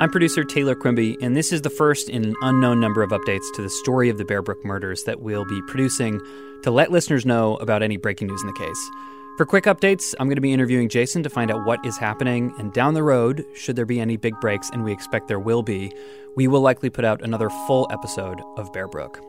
I'm producer Taylor Quimby, and this is the first in an unknown number of updates to the story of the Bear Brook murders that we'll be producing to let listeners know about any breaking news in the case. For quick updates, I'm going to be interviewing Jason to find out what is happening, and down the road, should there be any big breaks, and we expect there will be, we will likely put out another full episode of Bear Brook.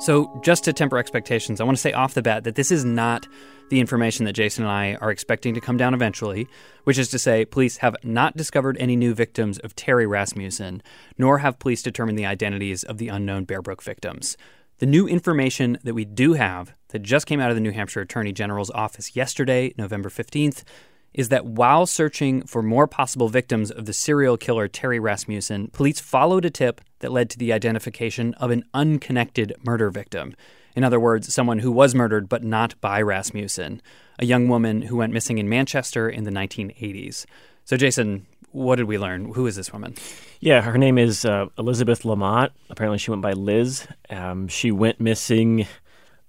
So, just to temper expectations, I want to say off the bat that this is not the information that Jason and I are expecting to come down eventually, which is to say, police have not discovered any new victims of Terry Rasmussen, nor have police determined the identities of the unknown Bear Brook victims. The new information that we do have that just came out of the New Hampshire Attorney General's office yesterday, November 15th, is that while searching for more possible victims of the serial killer Terry Rasmussen, police followed a tip that led to the identification of an unconnected murder victim. In other words, someone who was murdered but not by Rasmussen, a young woman who went missing in Manchester in the 1980s. So, Jason, what did we learn? Who is this woman? Yeah, her name is uh, Elizabeth Lamotte. Apparently, she went by Liz. Um, she went missing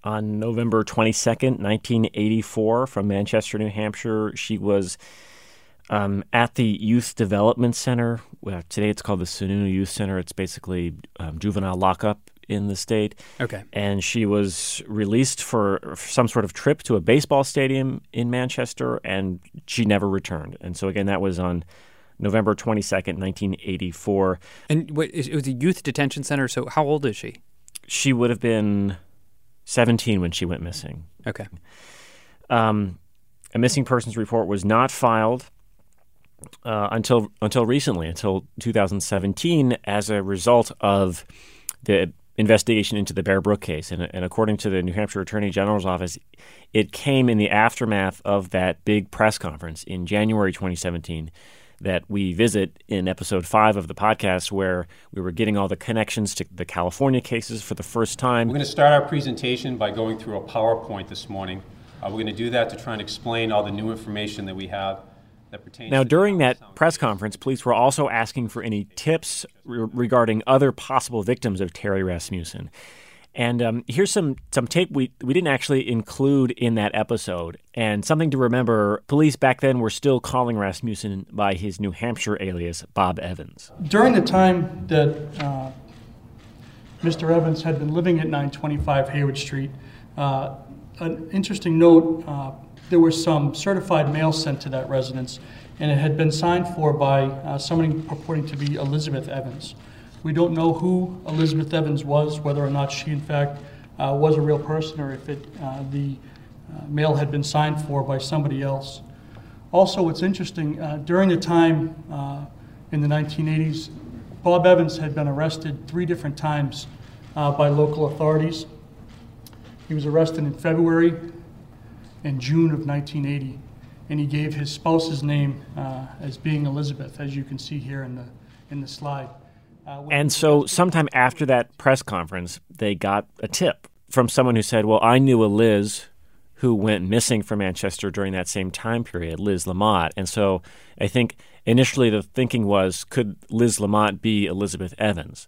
on November 22nd, 1984, from Manchester, New Hampshire. She was um, at the Youth Development Center. Well, today it's called the Sununu Youth Center. It's basically um, juvenile lockup in the state. Okay. And she was released for, some sort of trip to a baseball stadium in Manchester, and she never returned. And so, again, that was on November 22nd, 1984. And wait, it was a youth detention center. So, how old is she? She would have been 17 when she went missing. Okay. Um, a missing persons report was not filed uh, until until recently, until 2017, as a result of the investigation into the Bear Brook case. And, and according to the New Hampshire Attorney General's office, it came in the aftermath of that big press conference in January 2017 that we visit in episode five of the podcast, where we were getting all the connections to the California cases for the first time. We're going to start our presentation by going through a PowerPoint this morning. Uh, we're going to do that to try and explain all the new information that we have that pertains Now, during that press conference, police were also asking for any tips re- regarding other possible victims of Terry Rasmussen. And um, here's some, some tape we, we didn't actually include in that episode. And something to remember police back then were still calling Rasmussen by his New Hampshire alias, Bob Evans. During the time that uh, Mr. Evans had been living at 925 Hayward Street, uh, an interesting note uh, there was some certified mail sent to that residence, and it had been signed for by uh, somebody purporting to be Elizabeth Evans. We don't know who Elizabeth Evans was, whether or not she, in fact, uh, was a real person, or if it, uh, the uh, mail had been signed for by somebody else. Also, what's interesting, uh, during the time uh, in the 1980s, Bob Evans had been arrested three different times by local authorities. He was arrested in February and June of 1980, and he gave his spouse's name uh, as being Elizabeth, as you can see here in the, in the slide. Uh, And so, sometime after that press conference, they got a tip from someone who said, Well, I knew a Liz who went missing from Manchester during that same time period, Liz Lamotte. And so, I think initially the thinking was, could Liz Lamotte be Elizabeth Evans?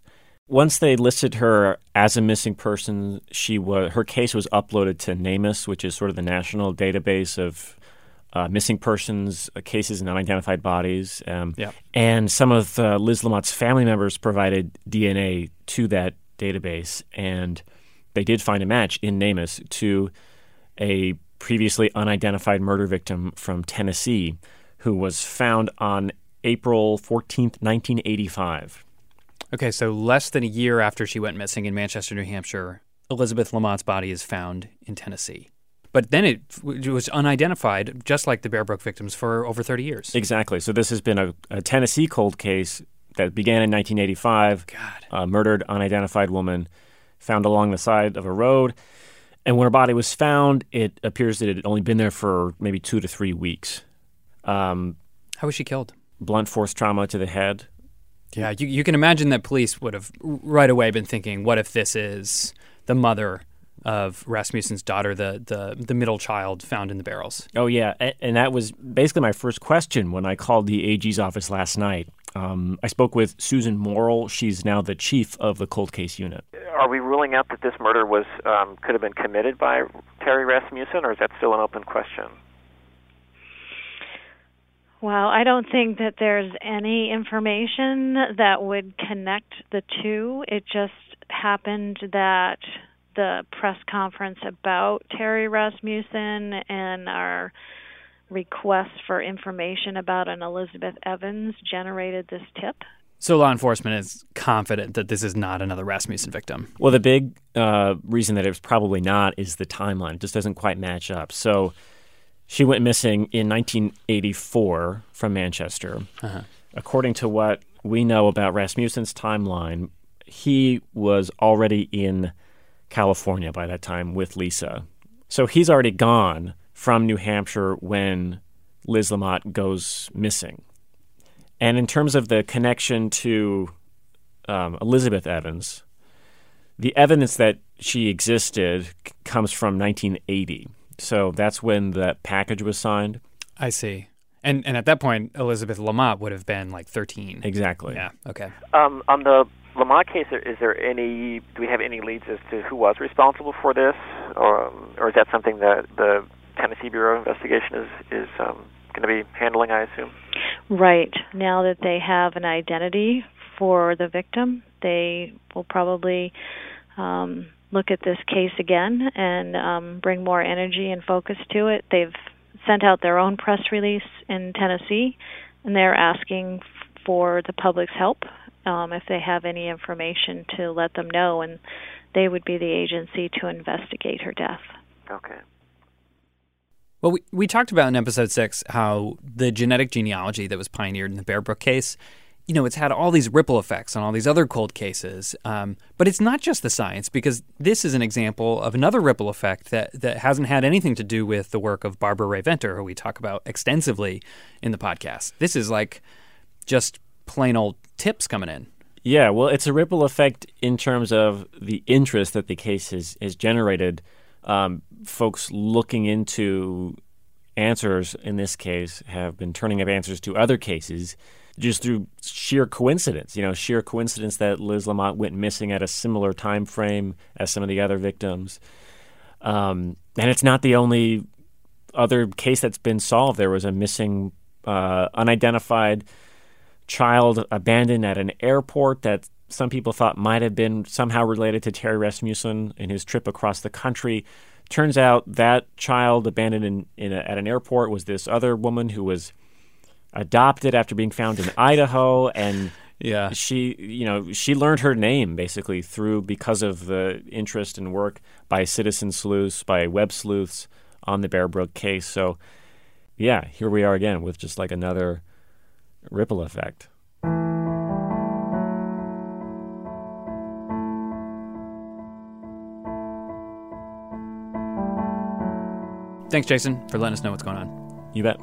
Once they listed her as a missing person, she was her case was uploaded to NamUs, which is sort of the national database of uh, missing persons, uh, cases, and unidentified bodies. Um, Yeah. And some of uh, Liz Lamotte's family members provided DNA to that database, and they did find a match in NamUs to a previously unidentified murder victim from Tennessee who was found on April 14th, 1985. Okay, so less than a year after she went missing in Manchester, New Hampshire, Elizabeth Lamotte's body is found in Tennessee. But then it, it was unidentified, just like the Bear Brook victims, for over 30 years. Exactly. So this has been a, a Tennessee cold case that began in 1985. God. A murdered, unidentified woman found along the side of a road. And when her body was found, it appears that it had only been there for maybe two to three weeks. Um, How was she killed? blunt force trauma to the head. Yeah, you, you can imagine that police would have right away been thinking, what if this is the mother of Rasmussen's daughter, the, the, the middle child found in the barrels? Oh yeah, and that was basically my first question when I called the AG's office last night. Um, I spoke with Susan Morrill. She's now the chief of the cold case unit. Are we ruling out that this murder was um, could have been committed by Terry Rasmussen, or is that still an open question? Well, I don't think that there's any information that would connect the two. It just happened that the press conference about Terry Rasmussen and our request for information about an Elizabeth Evans generated this tip. So law enforcement is confident that this is not another Rasmussen victim. Well, the big uh, reason that it was probably not is the timeline. It just doesn't quite match up. So she went missing in 1984 from Manchester. According to what we know about Rasmussen's timeline, he was already in California by that time with Lisa. So he's already gone from New Hampshire when Liz Lamotte goes missing. And in terms of the connection to um, Elizabeth Evans, the evidence that she existed c- comes from 1980. So that's when that package was signed. I see. And and at that point, Elizabeth Lamott would have been like 13. Exactly. Yeah, okay. Um, on the Lamont case, is there any? Do we have any leads as to who was responsible for this, or, or is that something that the Tennessee Bureau of Investigation is is um, going to be handling? I assume. Right. Now that they have an identity for the victim, they will probably um, look at this case again and um, bring more energy and focus to it. They've sent out their own press release in Tennessee, and they're asking for the public's help um, if they have any information to let them know, and they would be the agency to investigate her death. Okay. Well, we, we talked about in episode six how the genetic genealogy that was pioneered in the Bear Brook case, you know, it's had all these ripple effects on all these other cold cases. Um, but it's not just the science, because this is an example of another ripple effect that, that hasn't had anything to do with the work of Barbara Rae-Venter, who we talk about extensively in the podcast. This is like just plain old tips coming in. Yeah, well, it's a ripple effect in terms of the interest that the case has, has generated. Um, folks looking into answers in this case have been turning up answers to other cases just through sheer coincidence. You know, sheer coincidence that Liz Lamont went missing at a similar time frame as some of the other victims. Um, and it's not the only other case that's been solved. There was a missing, uh, unidentified child abandoned at an airport that some people thought might have been somehow related to Terry Rasmussen in his trip across the country. Turns out that child abandoned in, in a, at an airport was this other woman who was adopted after being found in Idaho and Yeah. she you know she learned her name basically through because of the interest and work by citizen sleuths by web sleuths on the Bear Brook case so yeah here we are again with just like another ripple effect Thanks, Jason, for letting us know what's going on. you bet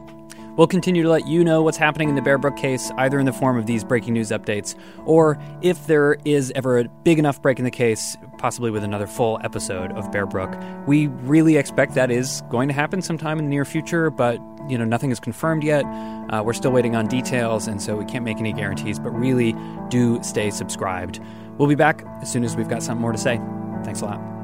We'll continue to let you know what's happening in the Bear Brook case, either in the form of these breaking news updates, or if there is ever a big enough break in the case, possibly with another full episode of Bear Brook. We really expect that is going to happen sometime in the near future, but you know nothing is confirmed yet. Uh, we're still waiting on details, and so we can't make any guarantees. But really, do stay subscribed. We'll be back as soon as we've got something more to say. Thanks a lot.